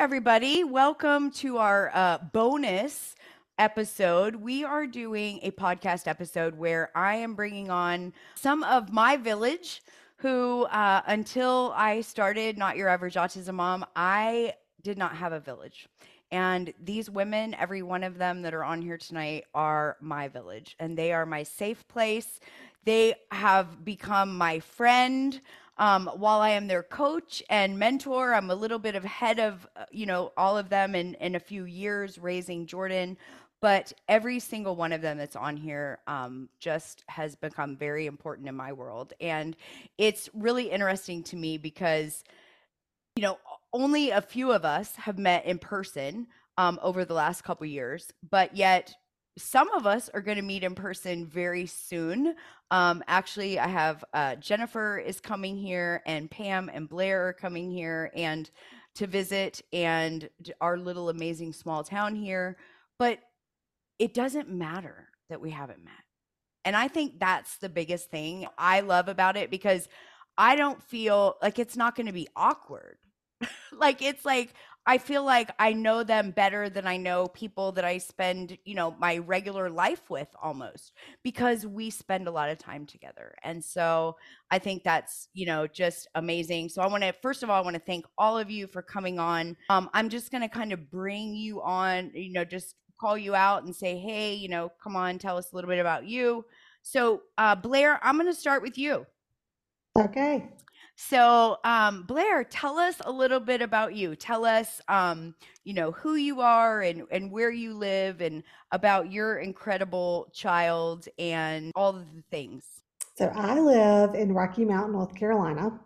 everybody. Welcome to our uh, bonus episode. We are doing a podcast episode where I am bringing on some of my village who, uh, until I started Not Your Average Autism Mom, I did not have a village. And these women, every one of them that are on here tonight, are my village and they are my safe place. They have become my friend. Um, while I am their coach and mentor, I'm a little bit ahead of, uh, you know, all of them in, in a few years raising Jordan. But every single one of them that's on here um, just has become very important in my world. And it's really interesting to me because, you know, only a few of us have met in person um, over the last couple years, but yet some of us are going to meet in person very soon. Um, actually, I have uh, Jennifer is coming here, and Pam and Blair are coming here, and to visit and our little amazing small town here. But it doesn't matter that we haven't met, and I think that's the biggest thing I love about it because I don't feel like it's not going to be awkward. like it's like I feel like I know them better than I know people that I spend, you know, my regular life with almost because we spend a lot of time together. And so I think that's, you know, just amazing. So I want to, first of all, I want to thank all of you for coming on. Um, I'm just going to kind of bring you on, you know, just call you out and say, hey, you know, come on, tell us a little bit about you. So, uh, Blair, I'm going to start with you. Okay. So, um, Blair, tell us a little bit about you. Tell us, um, you know, who you are and, and where you live and about your incredible child and all of the things. So, I live in Rocky Mount, North Carolina,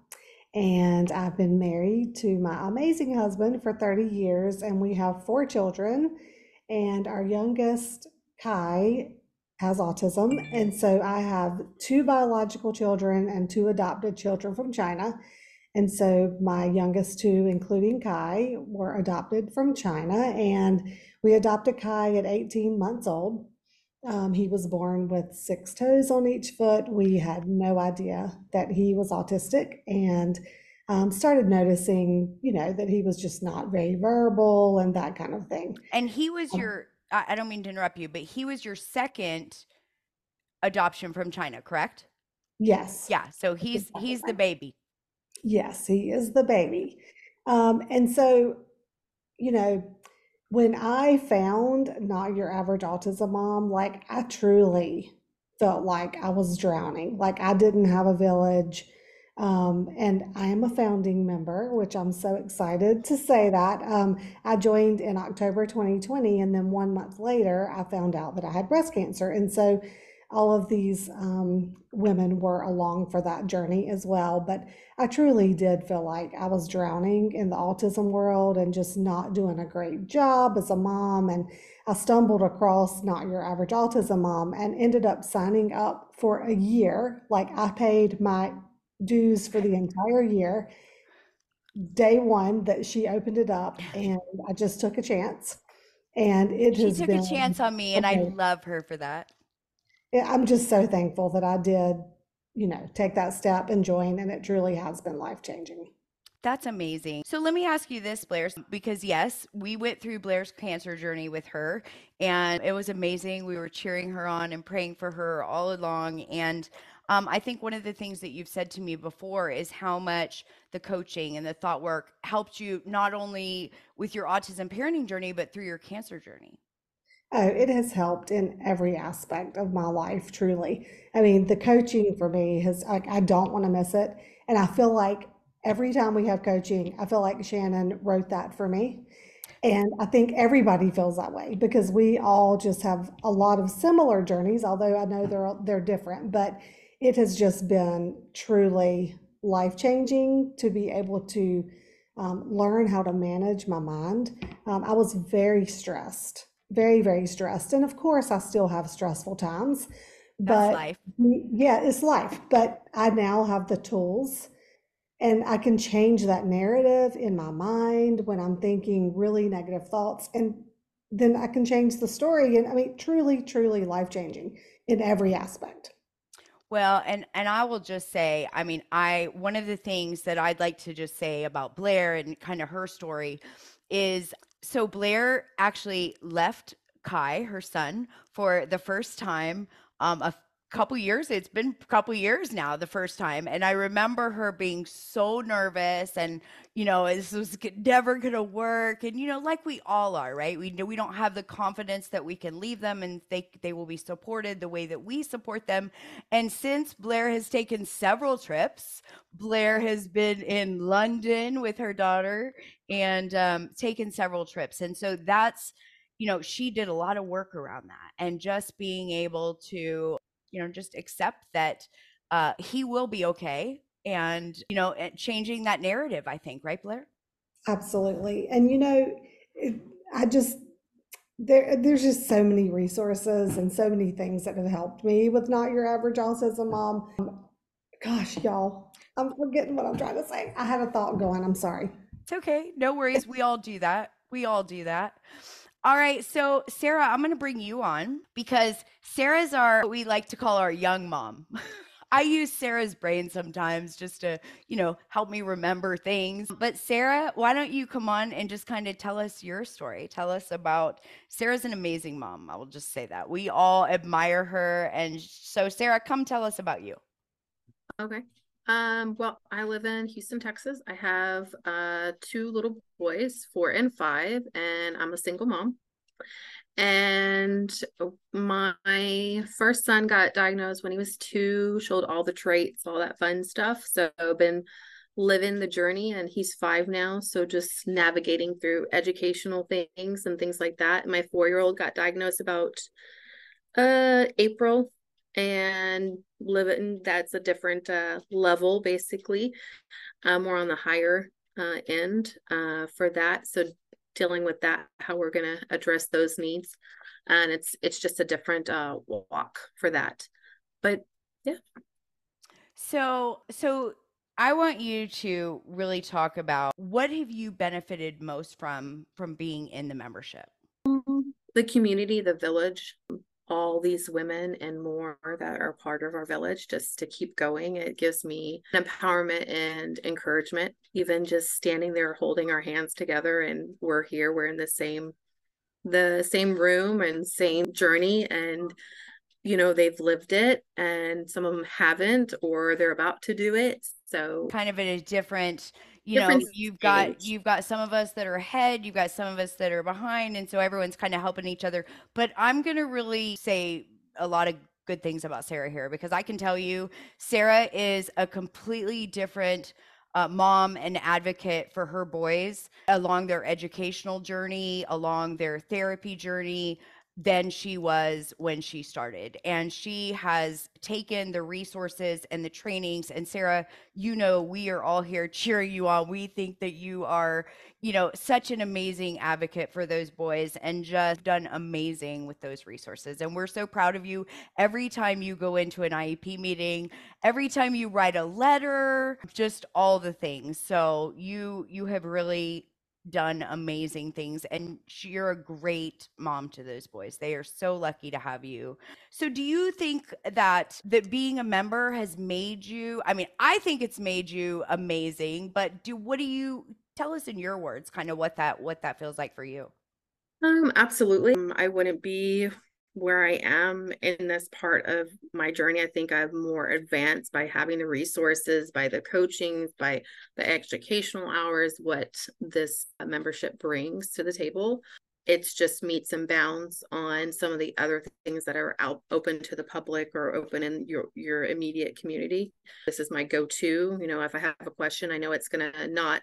and I've been married to my amazing husband for 30 years, and we have four children. And our youngest, Kai, has autism. And so I have two biological children and two adopted children from China. And so my youngest two, including Kai, were adopted from China. And we adopted Kai at 18 months old. Um, he was born with six toes on each foot. We had no idea that he was autistic and um, started noticing, you know, that he was just not very verbal and that kind of thing. And he was um, your I, I don't mean to interrupt you, but he was your second adoption from China, correct? Yes. Yeah. So he's he's the baby. Yes, he is the baby. Um, and so, you know, when I found Not Your Average Autism Mom, like I truly felt like I was drowning. Like I didn't have a village. Um, and I am a founding member, which I'm so excited to say that. Um, I joined in October 2020, and then one month later, I found out that I had breast cancer. And so all of these um, women were along for that journey as well. But I truly did feel like I was drowning in the autism world and just not doing a great job as a mom. And I stumbled across Not Your Average Autism Mom and ended up signing up for a year. Like I paid my dues for the entire year. Day one that she opened it up, and I just took a chance. And it she has took been a chance on me, and I love her for that. I'm just so thankful that I did, you know, take that step and join, and it truly has been life changing. That's amazing. So let me ask you this, Blair, because yes, we went through Blair's cancer journey with her, and it was amazing. We were cheering her on and praying for her all along. And um, I think one of the things that you've said to me before is how much the coaching and the thought work helped you not only with your autism parenting journey, but through your cancer journey. Oh, it has helped in every aspect of my life, truly. I mean, the coaching for me has, like, I don't want to miss it. And I feel like every time we have coaching, I feel like Shannon wrote that for me. And I think everybody feels that way because we all just have a lot of similar journeys, although I know they're they're different. But it has just been truly life changing to be able to um, learn how to manage my mind. Um, I was very stressed, very, very stressed. And of course, I still have stressful times. But life. yeah, it's life. But I now have the tools and I can change that narrative in my mind when I'm thinking really negative thoughts. And then I can change the story. And I mean, truly, truly life changing in every aspect. Well, and and I will just say, I mean, I one of the things that I'd like to just say about Blair and kind of her story is so Blair actually left Kai, her son, for the first time um, a couple years it's been a couple years now the first time and i remember her being so nervous and you know this was never to work and you know like we all are right? We we don't have the confidence that we can leave them and they they will be supported the way that we support them and since blair has taken several trips blair has been in london with her daughter and um, taken several trips and so that's you know she did a lot of work around that and just being able to you know just accept that uh, he will be okay and you know changing that narrative i think right blair? Absolutely and you know it, i just there there's just so many resources and so many things that have helped me with not your average autism mom. Gosh y'all i'm forgetting what i'm trying to say. I had a thought going i'm sorry. It's okay no worries we all do that we all do that all right. So, Sarah, I'm going to bring you on because Sarah's our, what we like to call our young mom. I use Sarah's brain sometimes just to, you know, help me remember things. But Sarah, why don't you come on and just kind of tell us your story? Tell us about Sarah's an amazing mom. I will just say that. We all admire her. And so, Sarah, come tell us about you. Okay. Um, well, I live in Houston, Texas. I have uh two little boys, four and five, and I'm a single mom. And my first son got diagnosed when he was two, showed all the traits, all that fun stuff. So been living the journey and he's five now. So just navigating through educational things and things like that. My four year old got diagnosed about uh April and living that's a different uh, level basically uh, more on the higher uh, end uh, for that. So dealing with that how we're going to address those needs. And it's it's just a different uh, walk for that. But yeah. So so I want you to really talk about what have you benefited most from from being in the membership? The community, the village, all these women and more that are part of our village just to keep going. It gives me empowerment and encouragement, even just standing there holding our hands together and we're here, we're in the same the same room and same journey and you know they've lived it and some of them haven't or they're about to do it so kind of in a different you know you've got you've got some of us that are ahead you've got some of us that are behind and so everyone's kind of helping each other. But i'm going to really say a lot of good things about sarah here because i can tell you sarah is a completely different uh, mom and advocate for her boys along their educational journey along their therapy journey than she was when she started. And she has taken the resources and the trainings. And Sarah, you know, we are all here cheering you on. We think that you are, you know, such an amazing advocate for those boys and just done amazing with those resources. And we're so proud of you every time you go into an IEP meeting, every time you write a letter, just all the things. So you you have really done amazing things and you're a great mom to those boys they are so lucky to have you. So do you think that that being a member has made you i mean i think it's made you amazing but do what do you tell us in your words kind of what that what that feels like for you. Um absolutely. I wouldn't be where I am in this part of my journey. I think I'm more advanced by having the resources, by the coaching, by the educational hours, what this membership brings to the table. It's just meets and bounds on some of the other things that are out open to the public or open in your your immediate community. This is my go-to. You know, if I have a question, I know it's gonna not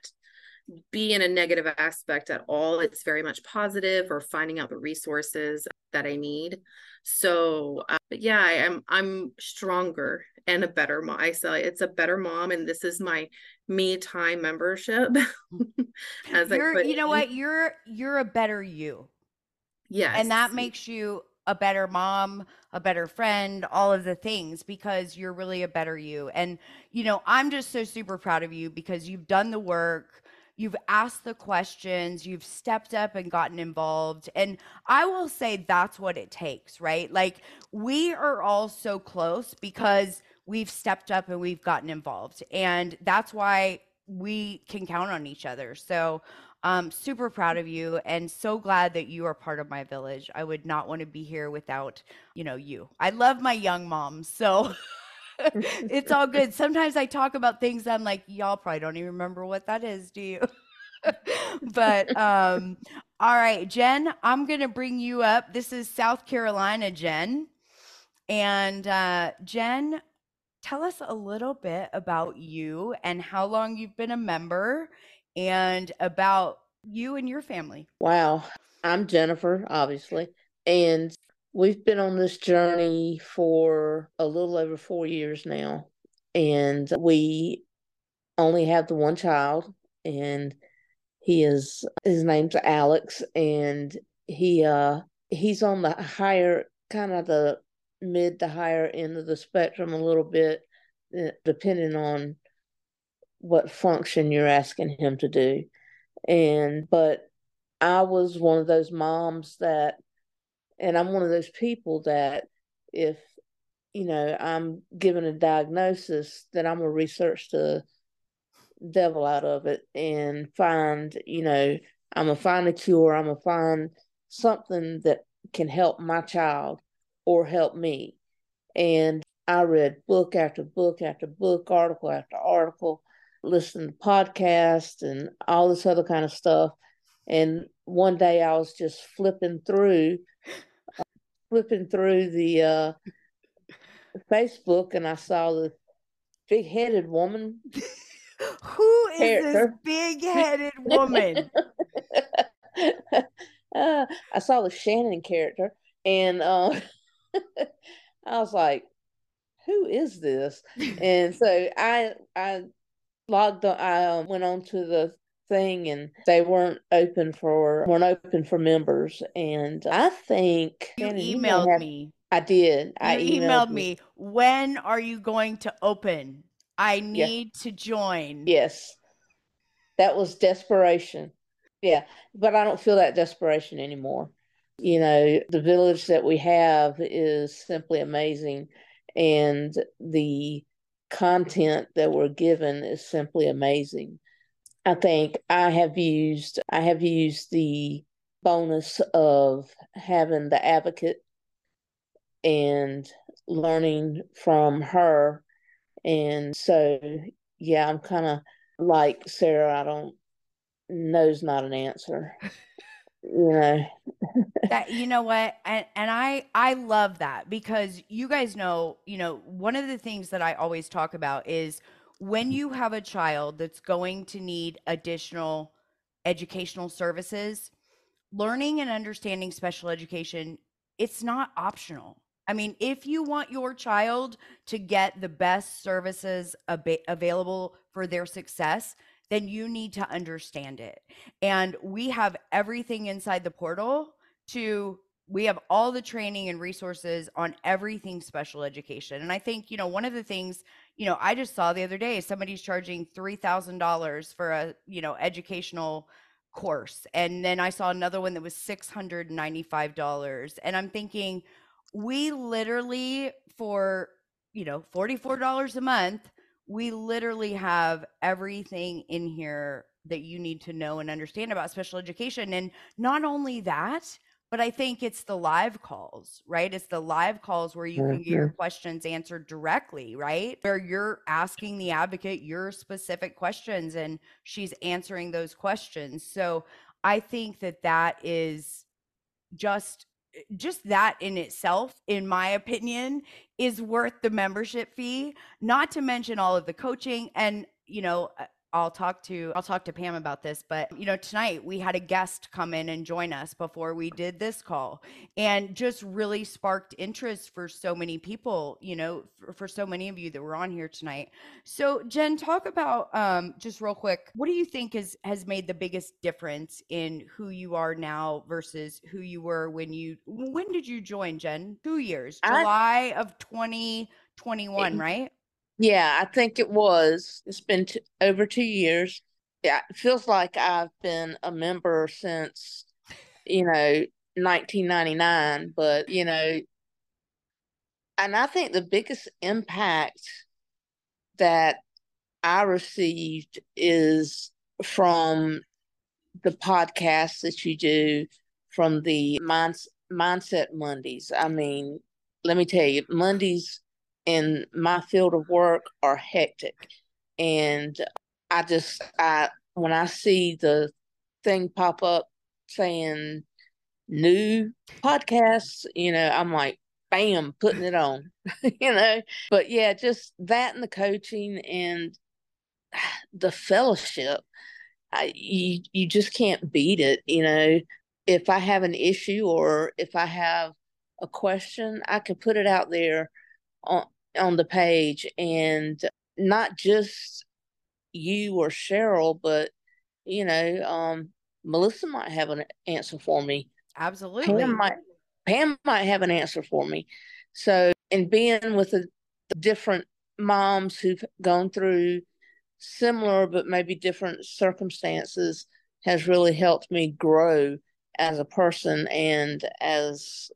be in a negative aspect at all. It's very much positive or finding out the resources that I need. So, uh, yeah, I am. I'm stronger and a better mom. I say it's a better mom, and this is my me time membership. As you're, I you know in. what, you're you're a better you. Yes, and that makes you a better mom, a better friend, all of the things because you're really a better you. And you know, I'm just so super proud of you because you've done the work you've asked the questions, you've stepped up and gotten involved. And I will say that's what it takes, right? Like we are all so close because we've stepped up and we've gotten involved. And that's why we can count on each other. So I'm super proud of you and so glad that you are part of my village. I would not want to be here without, you know, you. I love my young moms. So it's all good. Sometimes I talk about things I'm like, y'all probably don't even remember what that is, do you? but um all right, Jen, I'm to bring you up. This is South Carolina, Jen. And uh Jen, tell us a little bit about you and how long you've been a member and about you and your family. Wow. I'm Jennifer, obviously. And we've been on this journey for a little over four years now. And we only have the one child, and he is his name's Alex, and he uh he's on the higher kind of the mid to higher end of the spectrum a little bit, eh, depending on what function you're asking him to do. And, but I was one of those moms that, and I'm one of those people that if, you know, I'm given a diagnosis, that I'm to research the devil out of it and find, you know, I'm to find a cure. I'm to find something that can help my child or help me. And I read book after book after book, article after article, listened to podcasts and all this other kind of stuff. And one day I was just flipping through, flipping through the uh, Facebook, and I saw the big-headed woman. Who is character. this big-headed woman? uh, I saw the Shannon character, and uh, I was like, "Who is this?" and so I I logged on. I um, went on to the thing, and they weren't open for weren't open for members. And I think you emailed you have, me. I did. You I emailed, emailed me. When are you going to open? I need to join. Yes. That was desperation. Yeah. But I don't feel that desperation anymore you know, the village that we have is simply amazing. And the content that we're given is simply amazing. I think I have used I have used the bonus of having the advocate and learning from her. And so yeah, I'm kind of like Sarah, I don't knows not an answer. you know that you know what and and i i love that because you guys know you know one of the things that i always talk about is when you have a child that's going to need additional educational services learning and understanding special education it's not optional i mean if you want your child to get the best services ab- available for their success then you need to understand it. And we have everything inside the portal to we have all the training and resources on everything special education. And I think, you know, one of the things, you know, I just saw the other day somebody's charging $3,000 for a, you know, educational course. And then I saw another one that was $695. And I'm thinking, we literally for, you know, $44 a month we literally have everything in here that you need to know and understand about special education. And not only that, but I think it's the live calls, right? It's the live calls where you can get your questions answered directly, right? Where you're asking the advocate your specific questions and she's answering those questions. So I think that that is just just that in itself, in my opinion, is worth the membership fee, not to mention all of the coaching. And, you know, uh, I'll talk to I'll talk to Pam about this, but you know, tonight we had a guest come in and join us before we did this call and just really sparked interest for so many people, you know, for, for so many of you that were on here tonight. So, Jen, talk about um just real quick, what do you think is has made the biggest difference in who you are now versus who you were when you when did you join, Jen? 2 years. July of 2021, right? Yeah, I think it was. It's been t- over two years. Yeah, it feels like I've been a member since, you know, 1999. But, you know, and I think the biggest impact that I received is from the podcast that you do from the Minds, Mindset Mondays. I mean, let me tell you, Mondays in my field of work are hectic. And I just, I, when I see the thing pop up saying new podcasts, you know, I'm like, bam, putting it on, you know. But yeah, just that and the coaching and the fellowship, I, you you just can't beat it, you know. If I have an issue or if I have a question, I can put it out there on on the page, and not just you or Cheryl, but you know, um, Melissa might have an answer for me. Absolutely. Pam might Pam might have an answer for me. So, and being with the, the different moms who've gone through similar but maybe different circumstances has really helped me grow as a person and as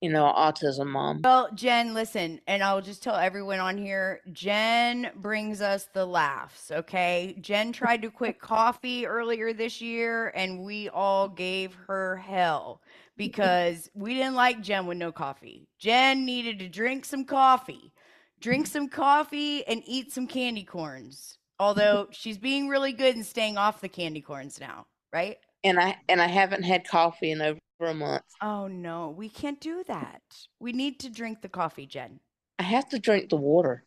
you know, autism mom. Well, Jen, listen, and I'll just tell everyone on here Jen brings us the laughs, okay? Jen tried to quit coffee earlier this year, and we all gave her hell because we didn't like Jen with no coffee. Jen needed to drink some coffee, drink some coffee, and eat some candy corns. Although she's being really good and staying off the candy corns now, right? And I and I haven't had coffee in over for a month. Oh no, we can't do that. We need to drink the coffee, Jen. I have to drink the water.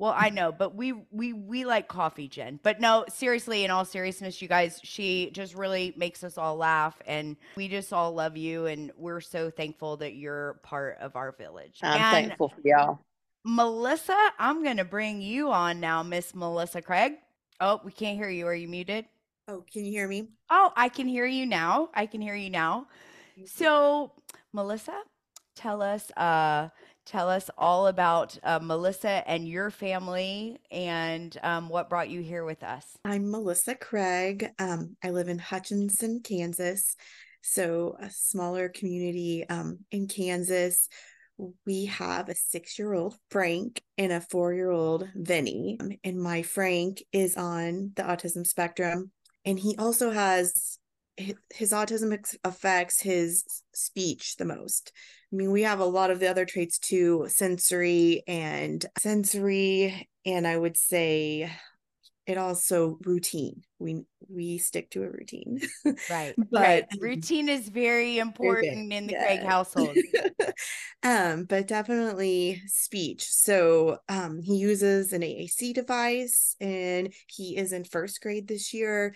Well, I know, but we we we like coffee, Jen. But no, seriously, in all seriousness, you guys, she just really makes us all laugh and we just all love you and we're so thankful that you're part of our village. I'm and thankful for y'all. Melissa, I'm going to bring you on now, Miss Melissa Craig. Oh, we can't hear you. Are you muted? Oh, can you hear me? Oh, I can hear you now. I can hear you now. So, Melissa, tell us uh tell us all about uh, Melissa and your family and um, what brought you here with us. I'm Melissa Craig. Um, I live in Hutchinson, Kansas, so a smaller community um, in Kansas. We have a six year old Frank and a four year old Vinny. Um, and my Frank is on the autism spectrum. And he also has his autism affects his speech the most. I mean, we have a lot of the other traits too, sensory and sensory, and I would say it also routine. We we stick to a routine. Right. but right. routine is very important in the yeah. Craig household. um, but definitely speech. So um he uses an AAC device and he is in first grade this year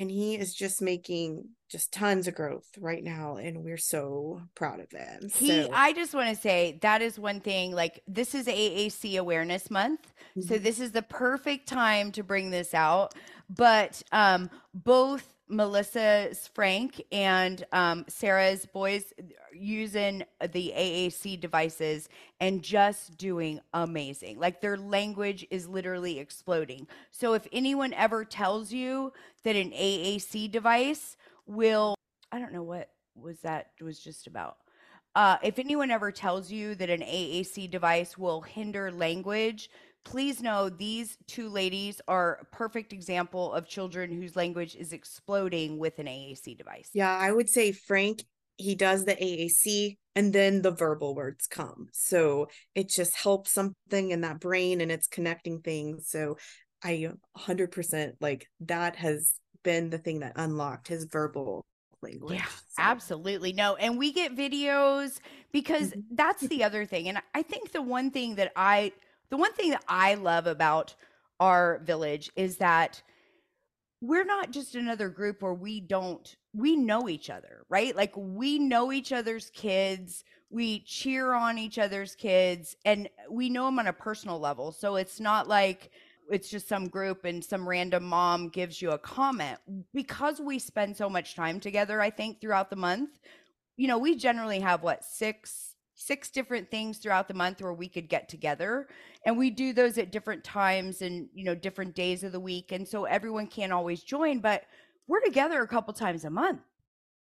and he is just making just tons of growth right now and we're so proud of him he so. i just want to say that is one thing like this is aac awareness month mm-hmm. so this is the perfect time to bring this out but um both Melissa's Frank and um, Sarah's boys using the AAC devices and just doing amazing. Like their language is literally exploding. So if anyone ever tells you that an AAC device will, I don't know what was that was just about. Uh, if anyone ever tells you that an AAC device will hinder language, please know these two ladies are a perfect example of children whose language is exploding with an AAC device. Yeah, I would say Frank, he does the AAC and then the verbal words come. So it just helps something in that brain and it's connecting things. So I 100% like that has been the thing that unlocked his verbal language. Yeah, so. absolutely. No, and we get videos because mm-hmm. that's the other thing. And I think the one thing that I the one thing that I love about our village is that we're not just another group where we don't we know each other, right? Like we know each other's kids, we cheer on each other's kids and we know them on a personal level. So it's not like it's just some group and some random mom gives you a comment because we spend so much time together i think throughout the month you know we generally have what six six different things throughout the month where we could get together and we do those at different times and you know different days of the week and so everyone can't always join but we're together a couple times a month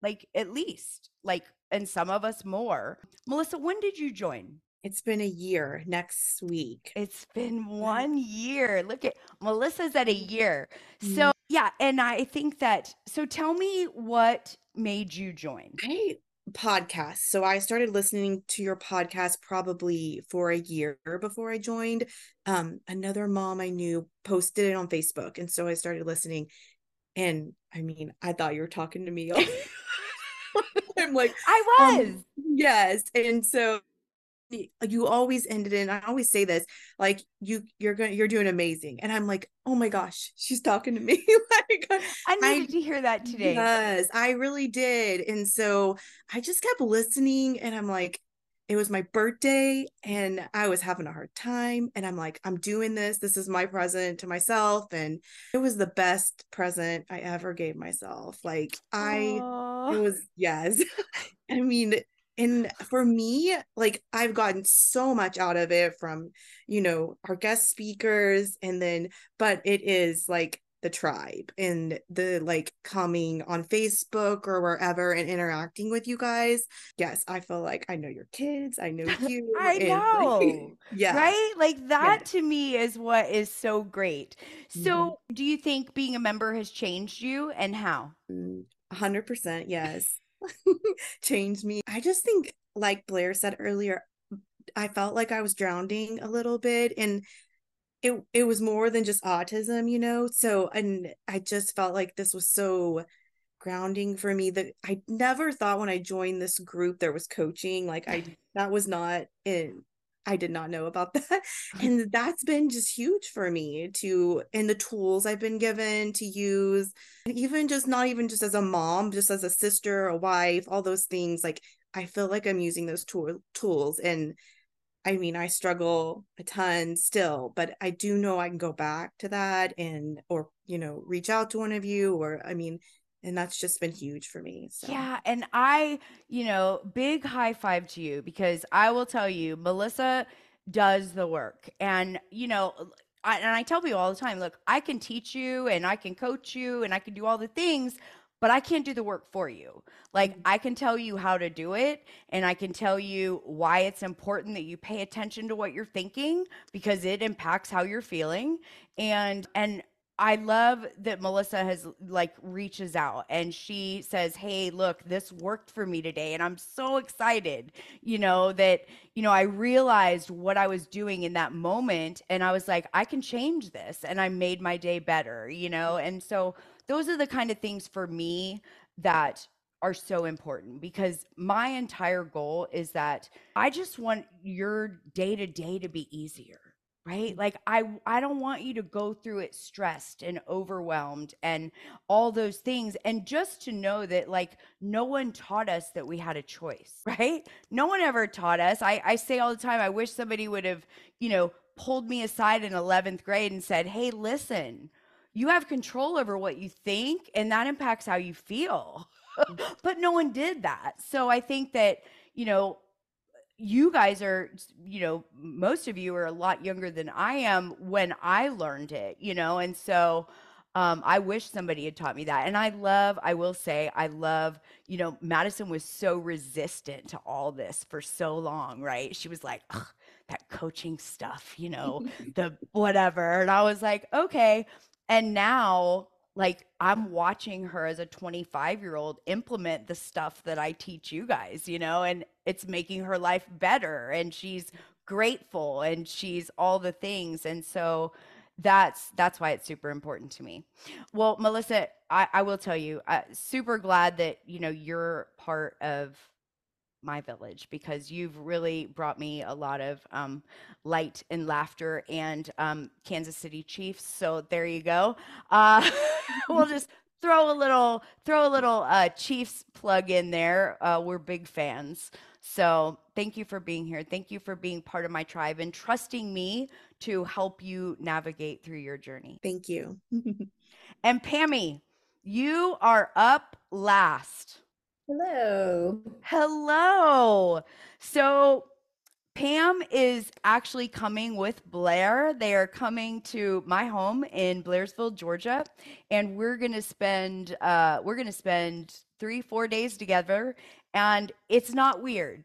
like at least like and some of us more. Melissa when did you join? It's been a year next week. It's been one year. Look at melissa's at a mm-hmm. year. So mm-hmm. Yeah, and I think that so tell me what made you join. I podcast. So I started listening to your podcast probably for a year before I joined. Um, another mom I knew posted it on Facebook, and so I started listening. And I mean, I thought you were talking to me. I'm like, I was. Um, yes, and so you always ended in i always say this like you you're going you're doing amazing. And i'm like oh my gosh she's talking to me. Like i needed I, to hear that today. Yes i really did. And so i just kept listening and i'm like it was my birthday and i was having a hard time and i'm like i'm doing this. This is my present to myself and it was the best present i ever gave myself. Like i Aww. it was yes. I mean and for me like i've gotten so much out of it from you know our guest speakers and then but it is like the tribe and the like coming on facebook or wherever and interacting with you guys. Yes i feel like i know your kids i know you i know like, yeah. right? Like that yeah. to me is what is so great. So mm-hmm. do you think being a member has changed you and how? 100% mm, yes changed me. I just think, like Blair said earlier, I felt like I was drowning a little bit and it it was more than just autism, you know. So and I just felt like this was so grounding for me that I never thought when I joined this group there was coaching. Like I that was not in I did not know about that. Uh-huh. And that's been just huge for me to, and the tools I've been given to use, even just not even just as a mom, just as a sister, a wife, all those things. Like I feel like I'm using those tool, tools. And I mean, I struggle a ton still, but I do know I can go back to that and, or, you know, reach out to one of you, or I mean, and that's just been huge for me so. yeah and i you know big high five to you because i will tell you melissa does the work and you know I, and i tell people all the time look i can teach you and i can coach you and i can do all the things but I can't do the work for you. Like mm-hmm. I can tell you how to do it and I can tell you why it's important that you pay attention to what you're thinking because it impacts how you're feeling and and I love that Melissa has like reaches out and she says, "Hey, look, this worked for me today." And I'm so excited, you know, that you know, I realized what I was doing in that moment and I was like, "I can change this." And I made my day better, you know? And so those are the kind of things for me that are so important because my entire goal is that I just want your day to day to be easier right? Like i i don't want you to go through it stressed and overwhelmed and all those things and just to know that like no one taught us that we had a choice right? No one ever taught us. I i say all the time i wish somebody would have you know pulled me aside in 11th grade and said hey listen you have control over what you think and that impacts how you feel mm. but no one did that. So i think that you know you guys are you know most of you are a lot younger than i am when i learned it you know? And so um, i wish somebody had taught me that. And i love i will say i love you know madison was so resistant to all this for so long right? She was like that coaching stuff you know the whatever. And i was like okay. And now like I'm watching her as a 25 year old implement the stuff that I teach you guys, you know, and it's making her life better and she's grateful and she's all the things. And so that's that's why it's super important to me. Well, Melissa, I, I will tell you, uh, super glad that you know you're part of my village because you've really brought me a lot of um, light and laughter and um, Kansas City Chiefs. So there you go. Uh, we'll just throw a little throw a little uh, Chiefs plug in there. Uh, we're big fans. So thank you for being here. Thank you for being part of my tribe and trusting me to help you navigate through your journey. Thank you. and Pammy, you are up last. Hello. Hello. So Pam is actually coming with Blair. They are coming to my home in Blairsville, Georgia, and we're gonna spend uh, we're gonna spend three four days together. And it's not weird.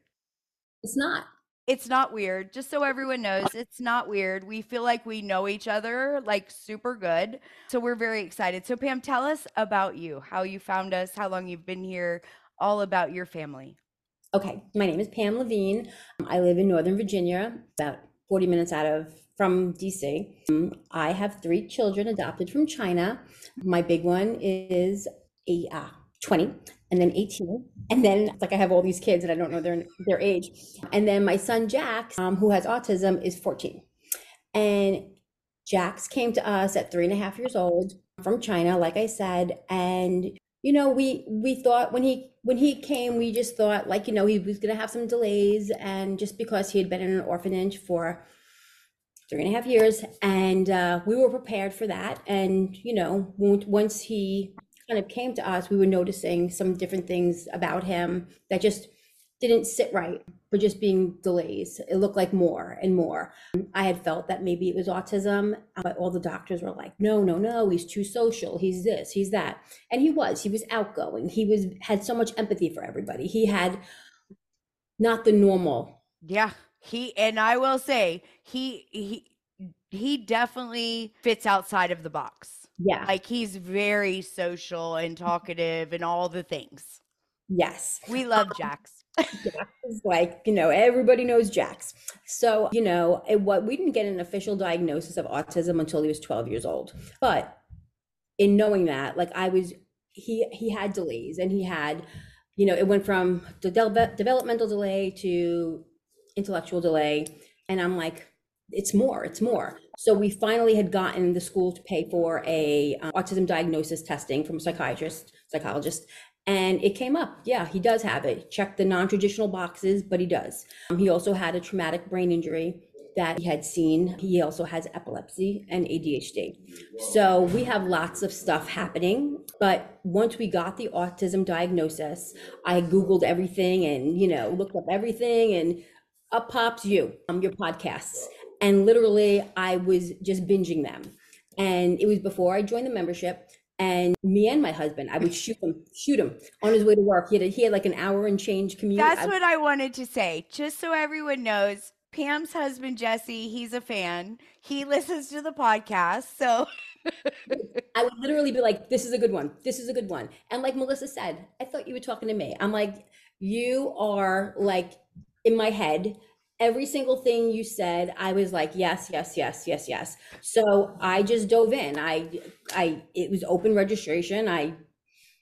It's not. it's not weird. Just so everyone knows, it's not weird. We feel like we know each other like super good. So we're very excited. So, Pam, tell us about you, how you found us, how long you've been here, all about your family. Okay, my name is Pam Levine. I live in Northern Virginia, about 40 minutes out of from DC. Um, I have three children adopted from China. My big one is a, uh, 20 and then 18 and then like i have all these kids and i don't know their their age and then my son jax um, who has autism is 14 and jax came to us at three and a half years old from china like i said and you know we we thought when he when he came we just thought like you know he was going to have some delays and just because he had been in an orphanage for three and a half years and uh, we were prepared for that. And you know once he kind of came to us, we were noticing some different things about him that just didn't sit right, but just being delays. It looked like more and more. I had felt that maybe it was autism, uh, but all the doctors were like, no, no, no, he's too social. He's this, he's that. And he was, he was outgoing. He was, had so much empathy for everybody. He had not the normal. Yeah. He, and I will say, he, he, he definitely fits outside of the box. Yeah. Like he's very social and talkative and all the things. Yes. We love um, Jax. Is like, you know, everybody knows Jax. So, you know, it, what we didn't get an official diagnosis of autism until he was 12 years old. But in knowing that, like I was he he had delays and he had, you know, it went from de- developmental delay to intellectual delay and I'm like it's more it's more so we finally had gotten the school to pay for a um, autism diagnosis testing from a psychiatrist psychologist and it came up. Yeah he does have it. Check the non-traditional boxes but he does. Um, he also had a traumatic brain injury that he had seen. He also has epilepsy and adhd so we have lots of stuff happening but once we got the autism diagnosis i googled everything and you know looked up everything and up pops you um, your podcasts. And literally I was just binging them. And it was before I joined the membership. And me and my husband, I would shoot him, shoot him on his way to work. He had, a, he had like an hour and change commute. That's I, what I wanted to say. Just so everyone knows, Pam's husband Jesse, he's a fan. He listens to the podcast. So I would literally be like, this is a good one. This is a good one. And like Melissa said, I thought you were talking to me. I'm like, you are like in my head every single thing you said i was like yes yes yes yes yes. So i just dove in. I i it was open registration. I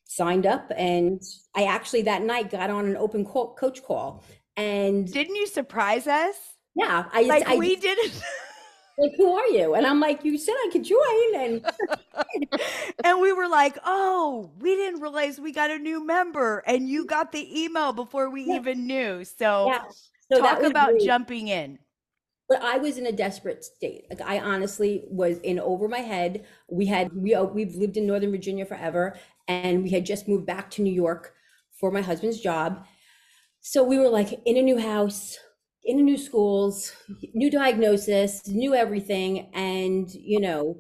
signed up and i actually that night got on an open call, coach call and didn't you surprise us? Yeah i like I, we didn't. Like who are you? And i'm like you said i could join and and we were like oh we didn't realize we got a new member and you got the email before we yeah. even knew. So yeah. So Talk about great. jumping in. But I was in a desperate state. Like I honestly was in over my head. We had we uh, we've lived in Northern Virginia forever, and we had just moved back to New York for my husband's job. So we were like in a new house, in a new schools, new diagnosis, new everything, and you know,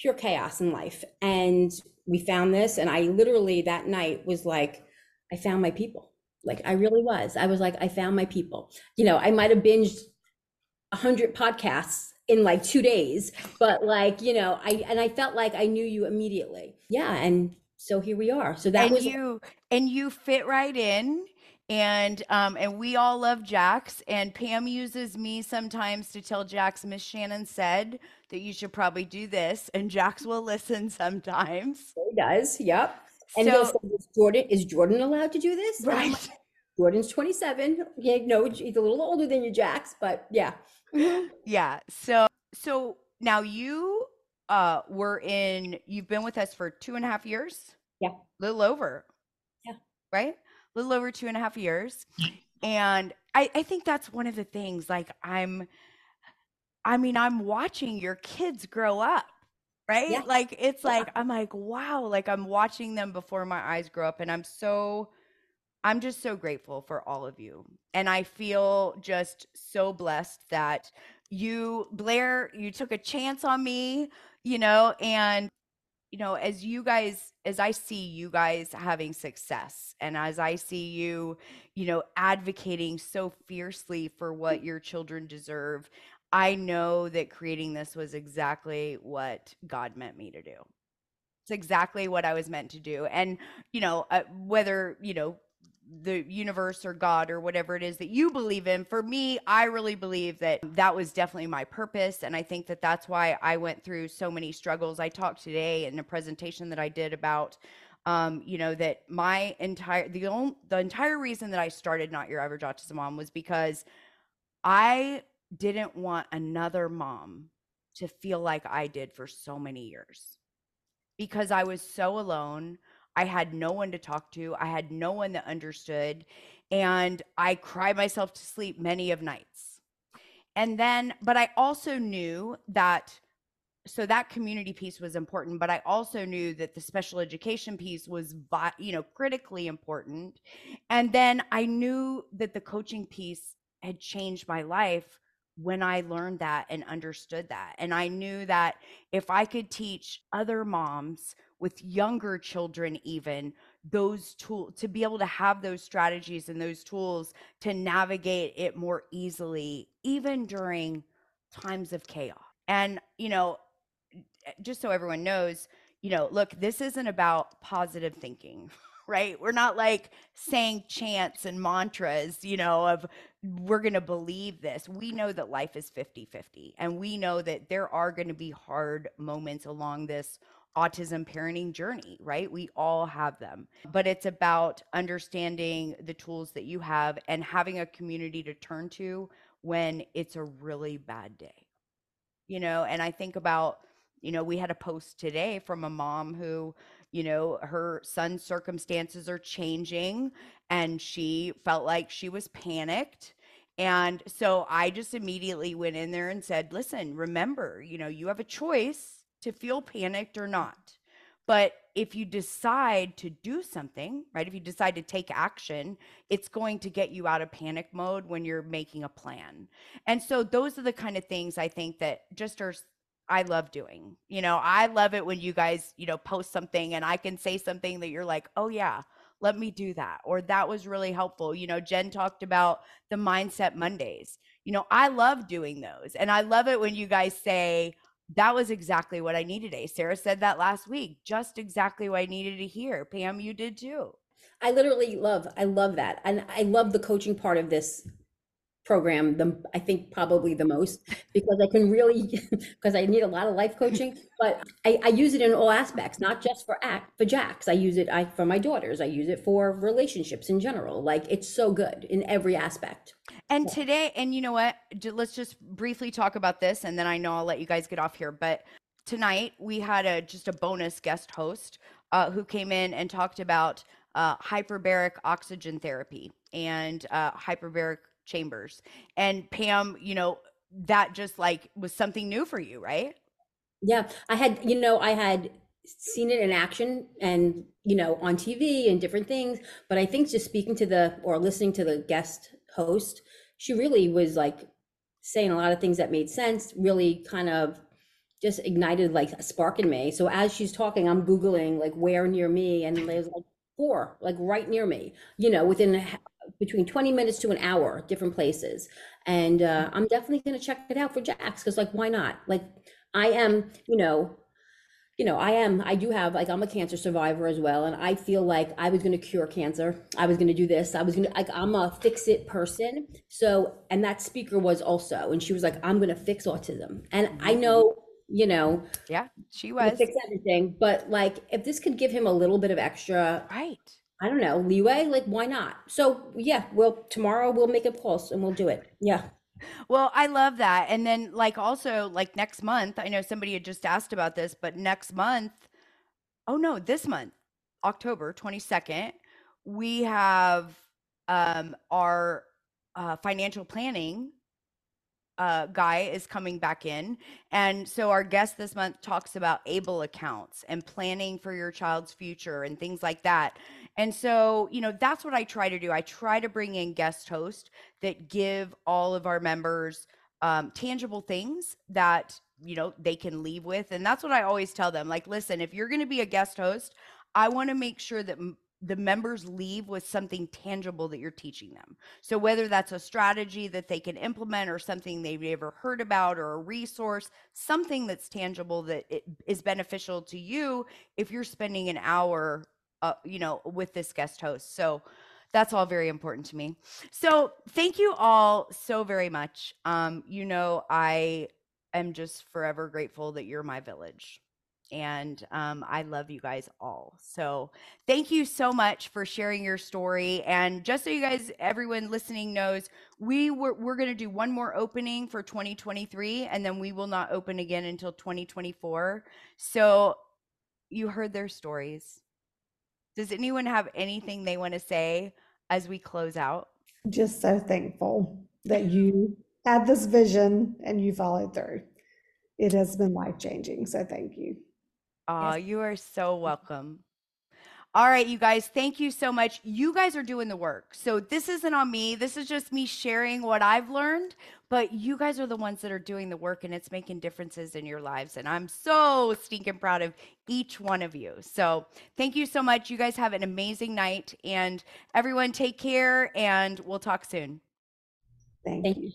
pure chaos in life. And we found this, and I literally that night was like, I found my people. Like I really was. I was like, I found my people. You know, I might have binged a hundred podcasts in like two days, but like, you know, I and I felt like I knew you immediately. Yeah. And so here we are. So that and was you and you fit right in and um and we all love Jax and Pam uses me sometimes to tell Jax Miss Shannon said that you should probably do this and Jax will listen sometimes. He does. Yep. And so, he'll say, is Jordan, is Jordan allowed to do this? Right. Jordan's 27. Yeah, no, he's a little older than you, Jax, but yeah. yeah. So so now you uh were in you've been with us for two and a half years? Yeah. A little over. Yeah. Right? A little over two and a half years. And I, I think that's one of the things like I'm I mean, I'm watching your kids grow up right? Yeah. Like it's yeah. like I'm like, wow, like I'm watching them before my eyes grow up and I'm so I'm just so grateful for all of you. And I feel just so blessed that you Blair, you took a chance on me, you know, and you know, as you guys, as I see you guys having success and as I see you, you know, advocating so fiercely for what mm. your children deserve, I know that creating this was exactly what God meant me to do. It's exactly what I was meant to do. And, you know, uh, whether, you know, the universe or God or whatever it is that you believe in. For me, I really believe that that was definitely my purpose. And I think that that's why I went through so many struggles. I talked today in a presentation that I did about. Um, you know that my entire the only the entire reason that I started not your average autism mom was because I didn't want another mom to feel like I did for so many years because I was so alone. I had no one to talk to. I had no one that understood. And I cried myself to sleep many of nights. And then, but I also knew that, so that community piece was important, but I also knew that the special education piece was, you know, critically important. And then I knew that the coaching piece had changed my life when I learned that and understood that. And I knew that if I could teach other moms with younger children even those tools to be able to have those strategies and those tools to navigate it more easily even during times of chaos and you know eh, just so everyone knows you know look this isn't about positive thinking right we're not like saying chants and mantras you know of we're going to believe this we know that life is 50-50 and we know that there are going to be hard moments along this autism parenting journey, right? We all have them, but it's about understanding the tools that you have and having a community to turn to when it's a really bad day. You know, and I think about, you know, we had a post today from a mom who, you know, her son's circumstances are changing and she felt like she was panicked. And so I just immediately went in there and said, listen, remember, you know, you have a choice to feel panicked or not. But if you decide to do something, right, if you decide to take action, it's going to get you out of panic mode when you're making a plan. And so those are the kind of things I think that just are I love doing. You know, I love it when you guys, you know, post something and I can say something that you're like, "Oh yeah, let me do that." Or that was really helpful. You know, Jen talked about the mindset Mondays. You know, I love doing those. And I love it when you guys say, that was exactly what I needed today. Sarah said that last week, just exactly what I needed to hear. Pam, you did too. I literally love, I love that. And I love the coaching part of this program the i think probably the most because i can really because i need a lot of life coaching. But I, I, use it in all aspects not just for act for Jax. I use it I, for my daughters. I use it for relationships in general. Like it's so good in every aspect. And today and you know what? Let's just briefly talk about this and then i know i'll let you guys get off here. But tonight we had a just a bonus guest host uh, who came in and talked about uh, hyperbaric oxygen therapy and uh, hyperbaric chambers. And Pam, you know, that just like was something new for you, right? Yeah, I had, you know, I had seen it in action and, you know, on TV and different things, but I think just speaking to the or listening to the guest host, she really was like saying a lot of things that made sense, really kind of just ignited like a spark in me. So as she's talking, I'm Googling like where near me and there's like four, like right near me, you know, within between 20 minutes to an hour, different places. And uh, I'm definitely going to check it out for Jax because, like, why not? Like, I am, you know, you know, I am, I do have, like, I'm a cancer survivor as well. And I feel like I was going to cure cancer. I was going to do this. I was going to, like, I'm a fix it person. So, and that speaker was also, and she was like, I'm going to fix autism. And I mm-hmm. know, you know, yeah, she was fix everything. But like, if this could give him a little bit of extra, right I don't know, leeway, like why not? So yeah, well tomorrow we'll make a pulse and we'll do it. Yeah. Well, I love that. And then like also like next month, I know somebody had just asked about this, but next month, oh no, this month, October 22nd, we have um our uh, financial planning uh, guy is coming back in. And so our guest this month talks about able accounts and planning for your child's future and things like that. And so, you know, that's what I try to do. I try to bring in guest hosts that give all of our members um, tangible things that you know they can leave with and that's what i always tell them like listen if you're going to be a guest host i want to make sure that m- the members leave with something tangible that you're teaching them so whether that's a strategy that they can implement or something they've never heard about or a resource something that's tangible that it is beneficial to you if you're spending an hour uh, you know with this guest host so that's all very important to me so thank you all so very much um you know i am just forever grateful that you're my village and um, I love you guys all. So thank you so much for sharing your story. And just so you guys, everyone listening knows, we were we're to do one more opening for 2023, and then we will not open again until 2024. So you heard their stories. Does anyone have anything they want to say as we close out? Just so thankful that you had this vision and you followed through. It has been life changing. So thank you. Aw, you are so welcome. All right, you guys, thank you so much. You guys are doing the work. So this isn't on me. This is just me sharing what I've learned, but you guys are the ones that are doing the work and it's making differences in your lives. And I'm so stinking proud of each one of you. So thank you so much. You guys have an amazing night and everyone take care and we'll talk soon. Thank Thank you. you.